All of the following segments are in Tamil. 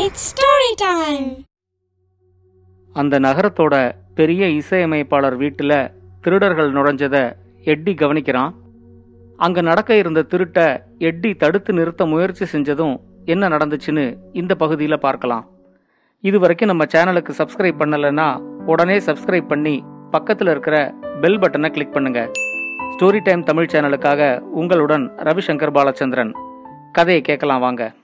இட்ஸ் ஸ்டோரி டைம் அந்த நகரத்தோட பெரிய இசையமைப்பாளர் வீட்டில் திருடர்கள் நுழைஞ்சத எட்டி கவனிக்கிறான். அங்க நடக்க இருந்த திருட்டை எட்டி தடுத்து நிறுத்த முயற்சி செஞ்சதும் என்ன நடந்துச்சுன்னு இந்த பகுதியில் பார்க்கலாம். இது வரைக்கும் நம்ம சேனலுக்கு சப்ஸ்கிரைப் பண்ணலைன்னா உடனே சப்ஸ்கிரைப் பண்ணி பக்கத்தில் இருக்கிற பெல் பட்டனை கிளிக் பண்ணுங்க. ஸ்டோரி டைம் தமிழ் சேனலுக்காக உங்களுடன் ரவிசங்கர் பாலச்சந்திரன். கதையை கேட்கலாம் வாங்க.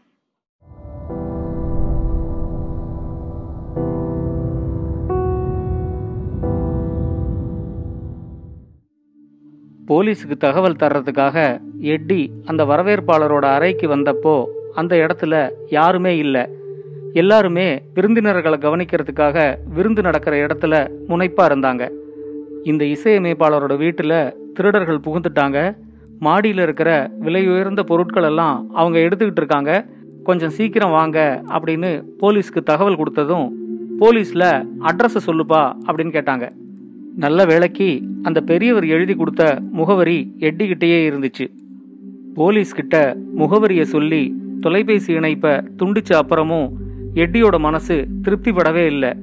போலீஸுக்கு தகவல் தர்றதுக்காக எட்டி அந்த வரவேற்பாளரோட அறைக்கு வந்தப்போ அந்த இடத்துல யாருமே இல்லை. எல்லாருமே விருந்தினர்களை கவனிக்கிறதுக்காக விருந்து நடக்கிற இடத்துல முனைப்பா இருந்தாங்க. இந்த இசையமைப்பாளரோட வீட்டில் திருடர்கள் புகுந்துட்டாங்க. மாடியில் இருக்கிற விலை உயர்ந்த பொருட்கள் எல்லாம் அவங்க எடுத்துக்கிட்டு இருக்காங்க. கொஞ்சம் சீக்கிரம் வாங்க அப்படின்னு போலீஸ்க்கு தகவல் கொடுத்ததும் போலீஸில் அட்ரஸை சொல்லுப்பா அப்படின்னு கேட்டாங்க. நல்ல வேலைக்கு அந்த பெரியவர் எழுதி கொடுத்த முகவரி எட்டிக்கிட்டேயே இருந்துச்சு. போலீஸ்கிட்ட முகவரியை சொல்லி தொலைபேசி இணைப்பை துண்டிச்ச அப்புறமும் எட்டியோட மனசு திருப்திப்படவே இல்லை.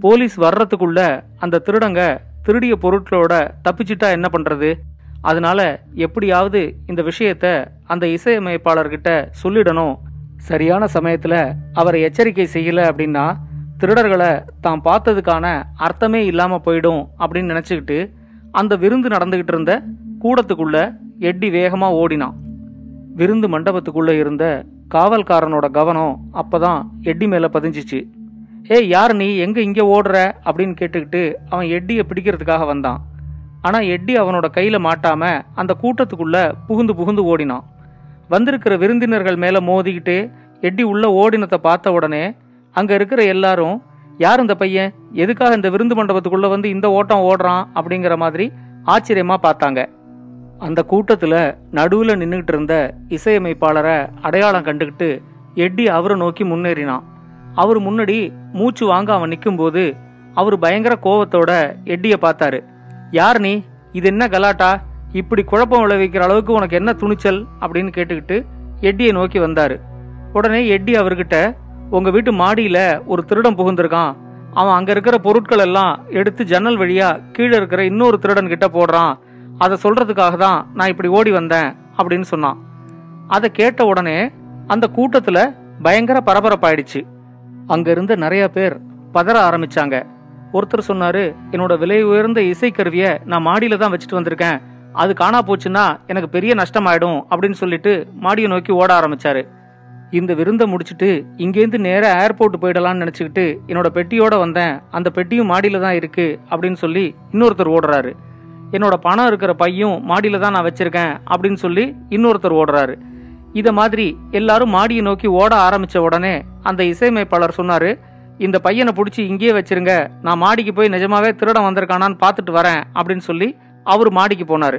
போலீஸ் வர்றதுக்குள்ள அந்த திருடங்க திருடிய பொருட்களோட தப்பிச்சிட்டா என்ன பண்றது? அதனால எப்படியாவது இந்த விஷயத்த அந்த இசையமைப்பாளர்கிட்ட சொல்லிடணும். சரியான சமயத்தில் அவரை எச்சரிக்கை செய்யல அப்படின்னா திருடர்களை தான் பார்த்ததுக்கான அர்த்தமே இல்லாமல் போயிடும் அப்படின்னு நினச்சிக்கிட்டு அந்த விருந்து நடந்துகிட்டு இருந்த கூடத்துக்குள்ள எட்டி வேகமாக ஓடினான். விருந்து மண்டபத்துக்குள்ளே இருந்த காவல்காரனோட கவனம் அப்போ தான் எட்டி மேலே பதிஞ்சிச்சு. ஏ யார் நீ? எங்கே இங்கே ஓடுற? அப்படின்னு கேட்டுக்கிட்டு அவன் எட்டியை பிடிக்கிறதுக்காக வந்தான். ஆனால் எட்டி அவனோட கையில் மாட்டாமல் அந்த கூட்டத்துக்குள்ளே புகுந்து புகுந்து ஓடினான். வந்திருக்கிற விருந்தினர்கள் மேலே மோதிக்கிட்டு எட்டி உள்ளே ஓடினத்தை பார்த்த உடனே அங்க இருக்கிற எல்லாரும் யார் இந்த பையன்? எதுக்காக இந்த விருந்து மண்டபத்துக்குள்ள வந்து இந்த ஓட்டம் ஓடுறான்? அப்படிங்கிற மாதிரி ஆச்சரியமா பார்த்தாங்க. அந்த கூட்டத்துல நடுவுல நின்றுகிட்டு இருந்த இசையமைப்பாளரை அடையாளம் கண்டுகிட்டு எட்டி அவரை நோக்கி முன்னேறினான். அவர் முன்னாடி மூச்சு வாங்க அவன் நிக்கும்போது அவர் பயங்கர கோவத்தோட எட்டிய பார்த்தாரு. யார் நீ? இது என்ன கலாட்டா? இப்படி குழப்பம் விளைவிக்கிற அளவுக்கு உனக்கு என்ன துணிச்சல்? அப்படின்னு கேட்டுக்கிட்டு எட்டியை நோக்கி வந்தாரு. உடனே எட்டி அவர்கிட்ட உங்க வீட்டு மாடியில ஒரு திருடன் புகுந்திருக்கான். அவன் அங்க இருக்கிற பொருட்கள் எல்லாம் எடுத்து ஜன்னல் வழியா கீழே இருக்கிற இன்னொரு திருடன் கிட்ட போடுறான். அதை சொல்றதுக்காக தான் நான் இப்படி ஓடி வந்தேன் அப்படின்னு சொன்னான். அதை கேட்ட உடனே அந்த கூட்டத்துல பயங்கர பரபரப்பாயிடுச்சு. அங்க இருந்த நிறைய பேர் பதற ஆரம்பிச்சாங்க. ஒருத்தர் சொன்னாரு என்னோட விலை உயர்ந்த இசைக்கருவிய நான் மாடியில தான் வச்சுட்டு வந்திருக்கேன். அது காணா போச்சுன்னா எனக்கு பெரிய நஷ்டமாயிடும் அப்படின்னு சொல்லிட்டு மாடியை நோக்கி ஓட ஆரம்பிச்சாரு. இந்த விருந்தை முடிச்சிட்டு இங்கேருந்து நேராக ஏர்போர்ட் போயிடலாம்னு நினச்சிக்கிட்டு என்னோட பெட்டியோட வந்தேன். அந்த பெட்டியும் மாடியில தான் இருக்கு அப்படின்னு சொல்லி இன்னொருத்தர் ஓடுறாரு. என்னோட பணம் இருக்கிற பையும் மாடியில் தான் நான் வச்சிருக்கேன் அப்படின்னு சொல்லி இன்னொருத்தர் ஓடுறாரு. இதை மாதிரி எல்லாரும் மாடியை நோக்கி ஓட ஆரம்பித்த உடனே அந்த இசையமைப்பாளர் சொன்னார் இந்த பையனை பிடிச்சி இங்கேயே வச்சிருங்க. நான் மாடிக்கு போய் நிஜமாவே திருடம் வந்திருக்கானான்னு பார்த்துட்டு வரேன் அப்படின்னு சொல்லி அவர் மாடிக்கு போனார்.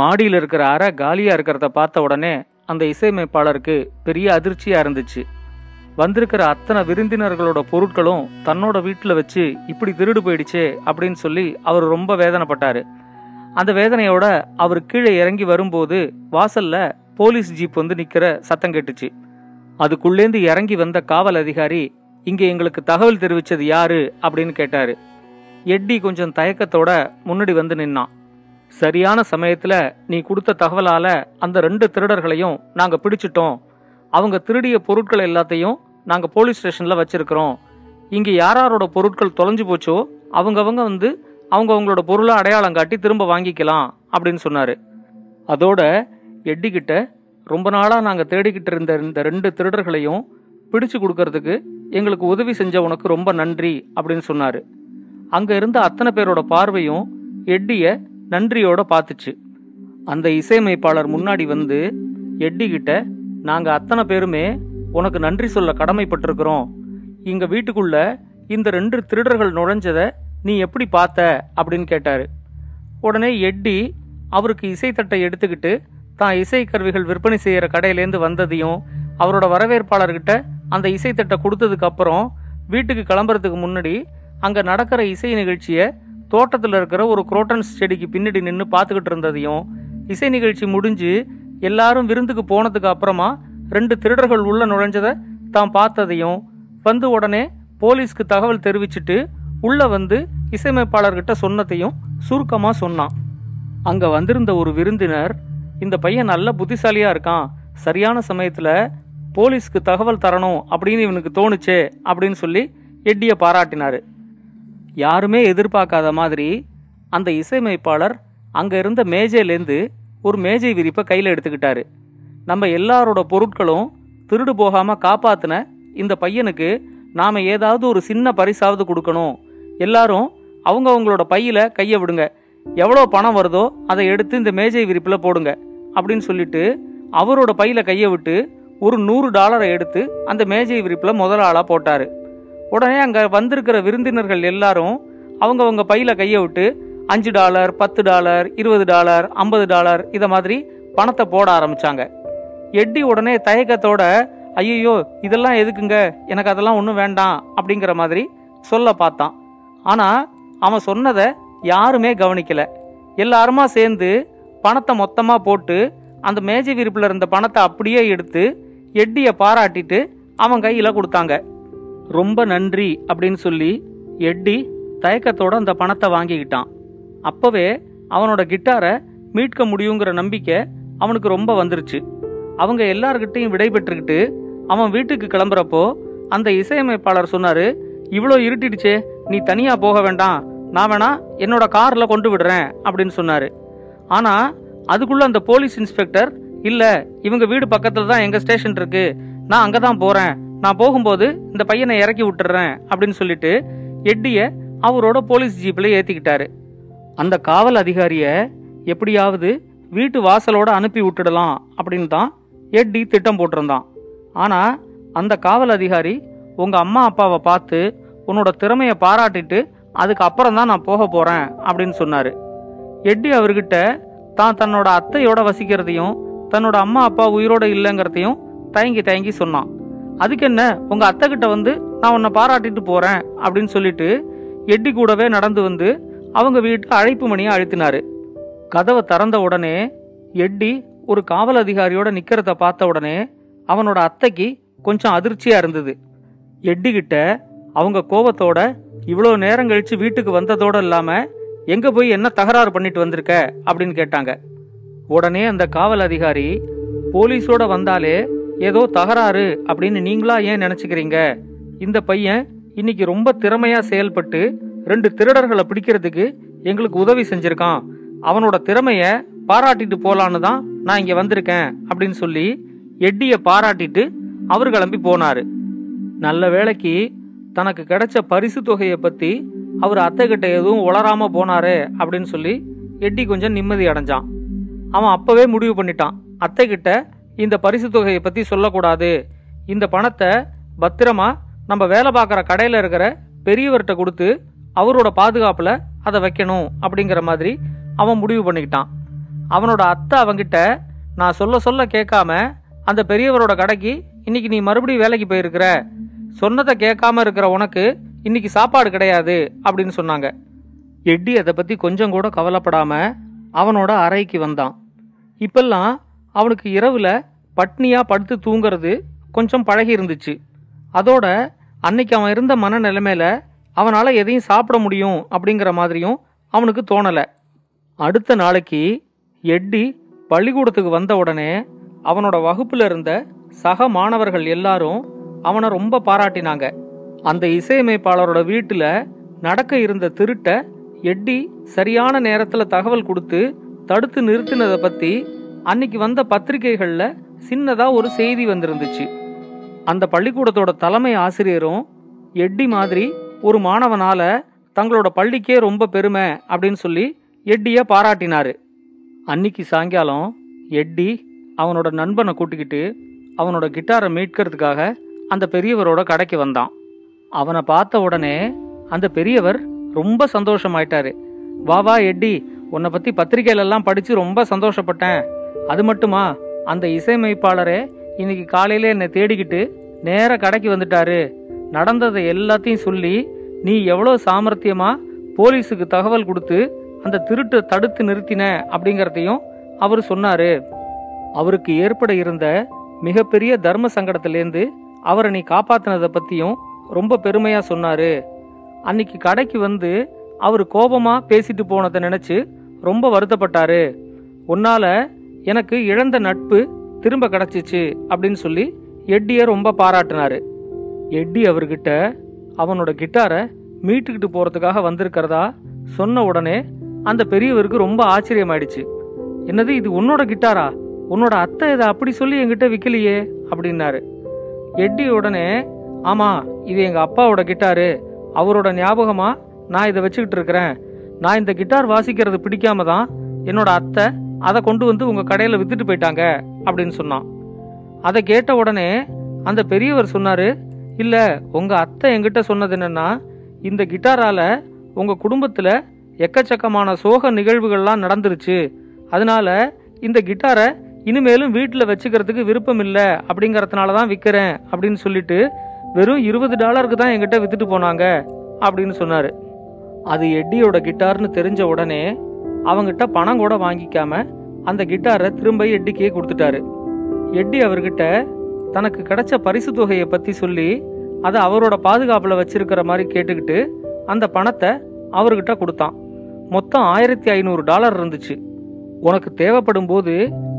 மாடியில் இருக்கிற அறை காலியாக இருக்கிறத பார்த்த உடனே அந்த இசையமைப்பாளருக்கு பெரிய அதிர்ச்சியாக இருந்துச்சு. வந்திருக்கிற அத்தனை விருந்தினர்களோட பொருட்களும் தன்னோட வீட்டில் வச்சு இப்படி திருடு போயிடுச்சே அப்படின்னு சொல்லி அவர் ரொம்ப வேதனைப்பட்டார். அந்த வேதனையோட அவர் கீழே இறங்கி வரும்போது வாசல்ல போலீஸ் ஜீப் வந்து நிற்கிற சத்தம் கேட்டுச்சு. அதுக்குள்ளேந்து இறங்கி வந்த காவல் அதிகாரி இங்கே எங்களுக்கு தகவல் தெரிவித்தது யாரு? அப்படின்னு கேட்டாரு. எட்டி கொஞ்சம் தயக்கத்தோட முன்னாடி வந்து நின்னான். சரியான சமயத்துல நீ கொடுத்த தகவலால அந்த ரெண்டு திருடர்களையும் நாங்க பிடிச்சிட்டோம். அவங்க திருடிய பொருட்கள் எல்லாத்தையும் நாங்க போலீஸ் ஸ்டேஷன்ல வச்சிருக்கிறோம். இங்க யாராரோட பொருட்கள் தொலைஞ்சு போச்சோ அவங்கவங்க வந்து அவங்க அவங்களோட பொருளை அடையாளம் காட்டி திரும்ப வாங்கிக்கலாம் அப்படின்னு சொன்னாரு. அதோட எட்டிக்கிட்ட ரொம்ப நாளா நாங்க தேடிக்கிட்டு இருந்த இந்த ரெண்டு திருடர்களையும் பிடிச்சு கொடுக்கறதுக்கு எங்களுக்கு உதவி செஞ்ச உனக்கு ரொம்ப நன்றி அப்படின்னு சொன்னாரு. அங்க இருந்த அத்தனை பேரோட பார்வையும் எட்டிய நன்றியோட பார்த்துச்சு. அந்த இசையமைப்பாளர் முன்னாடி வந்து எட்டி நாங்கள் அத்தனை பேருமே உனக்கு நன்றி சொல்ல கடமைப்பட்டிருக்கிறோம். எங்கள் வீட்டுக்குள்ள இந்த ரெண்டு திருடர்கள் நுழைஞ்சதை நீ எப்படி பார்த்த? அப்படின்னு கேட்டார். உடனே எட்டி அவருக்கு இசைத்தட்டை எடுத்துக்கிட்டு தான் இசை கருவிகள் விற்பனை செய்கிற கடையிலேருந்து வந்ததையும் அவரோட வரவேற்பாளர்கிட்ட அந்த இசைத்தட்டை கொடுத்ததுக்கு அப்புறம் வீட்டுக்கு கிளம்புறதுக்கு முன்னாடி அங்கே நடக்கிற இசை நிகழ்ச்சியை தோட்டத்தில் இருக்கிற ஒரு குரோட்டன்ஸ் செடிக்கு பின்னாடி நின்று பார்த்துக்கிட்டு இருந்ததையும் இசை நிகழ்ச்சி முடிஞ்சு எல்லாரும் விருந்துக்கு போனதுக்கு அப்புறமா ரெண்டு திருடர்கள் உள்ள நுழைஞ்சதை தான் பார்த்ததையும் வந்து உடனே போலீஸ்க்கு தகவல் தெரிவிச்சுட்டு உள்ள வந்து இசையமைப்பாளர்கிட்ட சொன்னதையும் சுருக்கமாக சொன்னான். அங்கே வந்திருந்த ஒரு விருந்தினர் இந்த பையன் நல்ல புத்திசாலியாக இருக்கான். சரியான சமயத்தில் போலீஸ்க்கு தகவல் தரணும் அப்படின்னு இவனுக்கு தோணுச்சே அப்படின்னு சொல்லி எட்டியை பாராட்டினார். யாருமே எதிர்பார்க்காத மாதிரி அந்த இசையமைப்பாளர் அங்கே இருந்த மேஜையிலேருந்து ஒரு மேஜை விரிப்பை கையில் எடுத்துக்கிட்டாரு. நம்ம எல்லாரோட பொருட்களும் திருடு போகாமல் காப்பாத்தின இந்த பையனுக்கு நாம் ஏதாவது ஒரு சின்ன பரிசாவது கொடுக்கணும். எல்லாரும் அவங்க அவங்களோட பையில் கையை விடுங்க. எவ்வளோ பணம் வருதோ அதை எடுத்து இந்த மேஜை விரிப்பில் போடுங்க அப்படின்னு சொல்லிட்டு அவரோட பையில் கையை விட்டு ஒரு நூறு டாலரை எடுத்து அந்த மேஜை விரிப்பில் முதல் ஆளாக போட்டார். உடனே அங்கே வந்திருக்கிற விருந்தினர்கள் எல்லாரும் அவங்கவுங்க பையில கையை விட்டு அஞ்சு டாலர் பத்து டாலர் இருபது டாலர் ஐம்பது டாலர் இதை மாதிரி பணத்தை போட ஆரம்பிச்சாங்க. எட்டி உடனே தயக்கத்தோட ஐயோ இதெல்லாம் எதுக்குங்க? எனக்கு அதெல்லாம் ஒன்றும் வேண்டாம் அப்படிங்கிற மாதிரி சொல்ல பார்த்தான். ஆனால் அவன் சொன்னதை யாருமே கவனிக்கல. எல்லாருமா சேர்ந்து பணத்தை மொத்தமாக போட்டு அந்த மேஜை விரிப்பில் இருந்த பணத்தை அப்படியே எடுத்து எட்டியை பாராட்டிட்டு அவன் கையில் கொடுத்தாங்க. ரொம்ப நன்றி அப்படின்னு சொல்லி எட்டி தயக்கத்தோட அந்த பணத்தை வாங்கிக்கிட்டான். அப்பவே அவனோட கிட்டாரை மீட்க முடியுங்கிற நம்பிக்கை அவனுக்கு ரொம்ப வந்துருச்சு. அவங்க எல்லார்கிட்டையும் விடை பெற்றுக்கிட்டு அவன் வீட்டுக்கு கிளம்புறப்போ அந்த இசையமைப்பாளர் சொன்னாரு இவ்வளோ இருட்டிடுச்சே நீ தனியா போக வேண்டாம். நான் வேணா என்னோட கார்ல கொண்டு விடுறேன் அப்படின்னு சொன்னாரு. ஆனா அதுக்குள்ள அந்த போலீஸ் இன்ஸ்பெக்டர் இல்ல இவங்க வீடு பக்கத்துல தான் எங்க ஸ்டேஷன் இருக்கு. நான் அங்கே தான் போறேன். நான் போகும்போது இந்த பையனை இறக்கி விட்டுறேன் அப்படின்னு சொல்லிட்டு எட்டிய அவரோட போலீஸ் ஜீப்பில் ஏற்றிக்கிட்டாரு அந்த காவல் அதிகாரியை எப்படியாவது வீட்டு வாசலோட அனுப்பி விட்டுடலாம் அப்படின்னு தான் எட்டி திட்டம் போட்டிருந்தான். ஆனால் அந்த காவல் அதிகாரி உங்கள் அம்மா அப்பாவை பார்த்து உன்னோட திறமையை பாராட்டிட்டு அதுக்கு அப்புறம் தான் நான் போக போகிறேன் அப்படின்னு சொன்னார். எட்டி அவர்கிட்ட தான் தன்னோட அத்தையோட வசிக்கிறதையும் தன்னோட அம்மா அப்பா உயிரோட இல்லைங்கிறதையும் தயங்கி தயங்கி சொன்னான். அதுக்கு என்ன உங்க அத்தை கிட்ட வந்து நான் உன்னை பாராட்டிட்டு போறேன் அப்படின்னு சொல்லிட்டு எட்டி கூடவே நடந்து வந்து அவங்க வீட்டு அழைப்பு மணியை அழுத்தினாரு. கதவை திறந்த உடனே எட்டி ஒரு காவல் அதிகாரியோட நிக்கிறத பார்த்த உடனே அவனோட அத்தைக்கு கொஞ்சம் அதிர்ச்சியா இருந்தது. எட்டி கிட்ட அவங்க கோபத்தோட இவ்வளோ நேரம் கழிச்சு வீட்டுக்கு வந்ததோட இல்லாம எங்க போய் என்ன தகராறு பண்ணிட்டு வந்திருக்க அப்படின்னு கேட்டாங்க. உடனே அந்த காவல் அதிகாரி போலீஸோட வந்தாலே ஏதோ தகராறு அப்படின்னு நீங்களா ஏன் நினச்சிக்கிறீங்க? இந்த பையன் இன்னைக்கு ரொம்ப திறமையாக செயல்பட்டு ரெண்டு திருடர்களை பிடிக்கிறதுக்கு எங்களுக்கு உதவி செஞ்சுருக்கான். அவனோட திறமையை பாராட்டிட்டு போகலான்னு தான் நான் இங்கே வந்திருக்கேன் அப்படின்னு சொல்லி எட்டியை பாராட்டிட்டு அவர் கிளம்பி போனார். நல்ல வேளைக்கு தனக்கு கிடைச்ச பரிசு தொகையை பற்றி அவர் அத்தை கிட்ட எதுவும் உளராமல் போனாரு அப்படின்னு சொல்லி எட்டி கொஞ்சம் நிம்மதி அடைஞ்சான். அவன் அப்போவே முடிவு பண்ணிட்டான். அத்தை கிட்ட இந்த பரிசு தொகையை பற்றி சொல்லக்கூடாது. இந்த பணத்தை பத்திரமா நம்ம வேலை பார்க்குற கடையில் இருக்கிற பெரியவர்கிட்ட கொடுத்து அவரோட பாதுகாப்பில் அதை வைக்கணும் அப்படிங்கிற மாதிரி அவன் முடிவு பண்ணிக்கிட்டான். அவனோட அத்தை அவங்கிட்ட நான் சொல்ல சொல்ல கேட்காம அந்த பெரியவரோட கடைக்கு இன்னைக்கு நீ மறுபடியும் வேலைக்கு போயிருக்கிற. சொன்னதை கேட்காம இருக்கிற உனக்கு இன்னைக்கு சாப்பாடு கிடையாது அப்படின்னு சொன்னாங்க. எட்டி அதை பற்றி கொஞ்சம் கூட கவலைப்படாமல் அவனோட அறைக்கு வந்தான். இப்பெல்லாம் அவனுக்கு இரவில் பட்னியாக படுத்து தூங்குறது கொஞ்சம் பழகி இருந்துச்சு. அதோட அன்னைக்கு அவன் இருந்த மனநிலைமையில அவனால் எதையும் சாப்பிட முடியும் அப்படிங்கிற மாதிரியும் அவனுக்கு தோணலை. அடுத்த நாளைக்கு எட்டி பள்ளிக்கூடத்துக்கு வந்த உடனே அவனோட வகுப்பில் இருந்த சக மாணவர்கள் எல்லாரும் அவனை ரொம்ப பாராட்டினாங்க. அந்த இசையமைப்பாளரோட வீட்டில் நடக்க இருந்த திருட்டை எட்டி சரியான நேரத்தில் தகவல் கொடுத்து தடுத்து நிறுத்தினதை பற்றி அன்னைக்கு வந்த பத்திரிகைகளில் சின்னதா ஒரு செய்தி வந்திருந்துச்சு. அந்த பள்ளிக்கூடத்தோட தலைமை ஆசிரியரும் எட்டி மாதிரி ஒரு மாணவனால தங்களோட பள்ளிக்கே ரொம்ப பெருமை அப்படின்னு சொல்லி எட்டிய பாராட்டினாரு. அன்னைக்கு சாயங்காலம் எட்டி அவனோட நண்பனை கூட்டிக்கிட்டு அவனோட கிட்டாரை மீட்கிறதுக்காக அந்த பெரியவரோட கடைக்கு வந்தான். அவனை பார்த்த உடனே அந்த பெரியவர் ரொம்ப சந்தோஷமாயிட்டாரு. வா வா எட்டி உன்னை பத்தி பத்திரிக்கையிலெல்லாம் படிச்சு ரொம்ப சந்தோஷப்பட்டேன். அது மட்டுமா? அந்த இசையமைப்பாளரே இன்னைக்கு காலையில என்னை தேடிக்கிட்டு நேர கடைக்கு வந்துட்டாரு. நடந்ததை எல்லாத்தையும் சொல்லி நீ எவ்வளோ சாமர்த்தியமா போலீஸுக்கு தகவல் கொடுத்து அந்த திருட்டை தடுத்து நிறுத்தின? அப்படிங்கிறதையும் அவர் சொன்னாரு. அவருக்கு ஏற்பட இருந்த மிகப்பெரிய தர்ம சங்கடத்திலேருந்து அவரை நீ காப்பாத்தினதை பத்தியும் ரொம்ப பெருமையாக சொன்னார். அன்னைக்கு கடைக்கு வந்து அவர் கோபமாக பேசிட்டு போனதை நினச்சி ரொம்ப வருத்தப்பட்டாரு. உன்னால் எனக்கு இழந்த நட்பு திரும்ப கிடச்சிச்சு அப்படின்னு சொல்லி எட்டியை ரொம்ப பாராட்டினாரு. எட்டி அவர்கிட்ட அவனோட கிட்டாரை மீட்டுக்கிட்டு போகிறதுக்காக வந்திருக்கிறதா? சொன்ன உடனே அந்த பெரியவருக்கு ரொம்ப ஆச்சரியமாயிடுச்சு. என்னது இது உன்னோட கிட்டாரா? உன்னோட அத்தை இதை அப்படி சொல்லி என்கிட்ட விற்கலையே அப்படின்னாரு. எட்டி உடனே ஆமாம் இது எங்கள் அப்பாவோட கிட்டாரு. அவரோட ஞாபகமாக நான் இதை வச்சுக்கிட்டு இருக்கிறேன். நான் இந்த கிட்டார் வாசிக்கிறது பிடிக்காம தான் என்னோட அத்தை அதை கொண்டு வந்து உங்கள் கடையில் வித்துட்டு போயிட்டாங்க அப்படின்னு சொன்னான். அதை கேட்ட உடனே அந்த பெரியவர் சொன்னார் இல்லை உங்கள் அத்தை என்கிட்ட சொன்னது என்னென்னா இந்த கிட்டாரால் உங்கள் குடும்பத்தில் எக்கச்சக்கமான சோக நிகழ்வுகள்லாம் நடந்துருச்சு. அதனால இந்த கிட்டாரை இனிமேலும் வீட்டில் வச்சுக்கிறதுக்கு விருப்பம் இல்லை அப்படிங்கறதுனால தான் விற்கிறேன் அப்படின்னு சொல்லிட்டு வெறும் இருபது டாலருக்கு தான் என்கிட்ட வித்துட்டு போனாங்க அப்படின்னு சொன்னார். அது எட்டியோட கிட்டார்னு தெரிஞ்ச உடனே அவங்கிட்ட பணம் கூட வாங்கிக்காம அந்த கிட்டாரை திரும்ப எட்டிக்கே கொடுத்துட்டாரு. எட்டி அவர்கிட்ட தனக்கு கிடைச்ச பரிசு தொகையை பற்றி சொல்லி அதை அவரோட பாதுகாப்பில் வச்சிருக்கிற மாதிரி கேட்டுக்கிட்டு அந்த பணத்தை அவர்கிட்ட கொடுத்தான். மொத்தம் ஆயிரத்தி ஐநூறு டாலர் இருந்துச்சு. உனக்கு தேவைப்படும் போது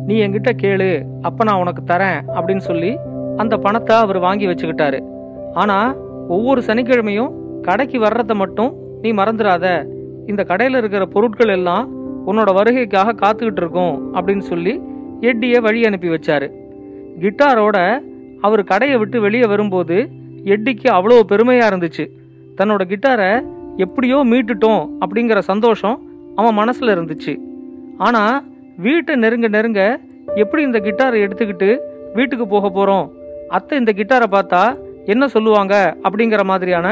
நீ என்கிட்ட கேளு அப்ப நான் உனக்கு தரேன் அப்படின்னு சொல்லி அந்த பணத்தை அவர் வாங்கி வச்சுக்கிட்டாரு. ஆனா ஒவ்வொரு சனிக்கிழமையும் கடைக்கு வர்றத மட்டும் நீ மறந்துடாத. இந்த கடையில் இருக்கிற பொருட்கள் எல்லாம் உன்னோட வருகைக்காக காத்துக்கிட்டு இருக்கும் அப்படின்னு சொல்லி எட்டியை வழி அனுப்பி வச்சாரு. கிட்டாரோட அவர் கடையை விட்டு வெளியே வரும்போது எட்டிக்கு அவ்வளோ பெருமையாக இருந்துச்சு. தன்னோட கிட்டாரை எப்படியோ மீட்டுட்டோம் அப்படிங்கிற சந்தோஷம் அவன் மனசில் இருந்துச்சு. ஆனால் வீட்டை நெருங்க நெருங்க எப்படி இந்த கிட்டாரை எடுத்துக்கிட்டு வீட்டுக்கு போக போகிறோம் அத்தை இந்த கிட்டாரை பார்த்தா என்ன சொல்லுவாங்க அப்படிங்கிற மாதிரியான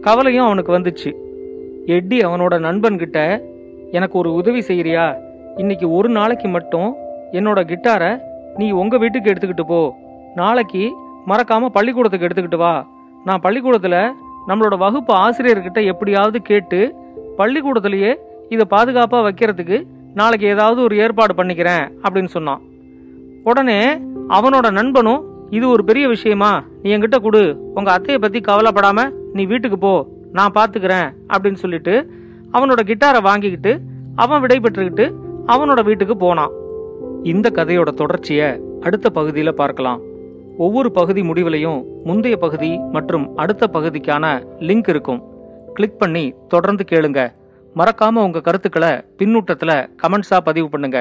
கவலையும் அவனுக்கு வந்துச்சு. எட்டி அவனோட நண்பன்கிட்ட எனக்கு ஒரு உதவி செய்கிறியா இன்னைக்கு ஒரு நாளைக்கு மட்டும் என்னோட கிட்டாரை நீ உங்கள் வீட்டுக்கு எடுத்துக்கிட்டு போ. நாளைக்கு மறக்காமல் பள்ளிக்கூடத்துக்கு எடுத்துக்கிட்டு வா. நான் பள்ளிக்கூடத்தில் நம்மளோட வகுப்பு ஆசிரியர்கிட்ட எப்படியாவது கேட்டு பள்ளிக்கூடத்துலேயே இதை பாதுகாப்பாக வைக்கிறதுக்கு நாளைக்கு ஏதாவது ஒரு ஏற்பாடு பண்ணிக்கிறேன் அப்படின்னு சொன்னான். உடனே அவனோட நண்பனும் இது ஒரு பெரிய விஷயமா. நீ என்கிட்ட கொடு. உங்கள் அத்தையை பற்றி கவலைப்படாமல் நீ வீட்டுக்கு போ. நான் பார்த்துக்கிறேன் அப்படின்னு சொல்லிட்டு அவனோட கிட்டாரை வாங்கிக்கிட்டு அவன் விடை பெற்றுக்கிட்டு அவனோட வீட்டுக்கு போனான். இந்த கதையோட தொடர்ச்சியை அடுத்த பகுதியில் பார்க்கலாம். ஒவ்வொரு பகுதி முடிவிலையும் முந்தைய பகுதி மற்றும் அடுத்த பகுதிக்கான லிங்க் இருக்கும். கிளிக் பண்ணி தொடர்ந்து கேளுங்க. மறக்காம உங்க கருத்துக்களை பின்னூட்டத்தில் கமெண்ட்ஸா பதிவு பண்ணுங்க.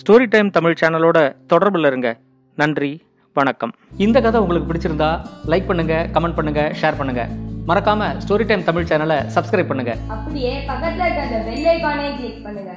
ஸ்டோரி டைம் தமிழ் சேனலோட தொடர்பில் இருங்க. நன்றி வணக்கம். இந்த கதை உங்களுக்கு பிடிச்சிருந்தா லைக் பண்ணுங்க கமெண்ட் பண்ணுங்க ஷேர் பண்ணுங்க. மறக்காம ஸ்டோரி டைம் தமிழ் சேனலை சப்ஸ்கிரைப் பண்ணுங்க. அப்படியே பக்கத்துல இருக்க அந்த பெல் ஐகானை கிளிக் பண்ணுங்க.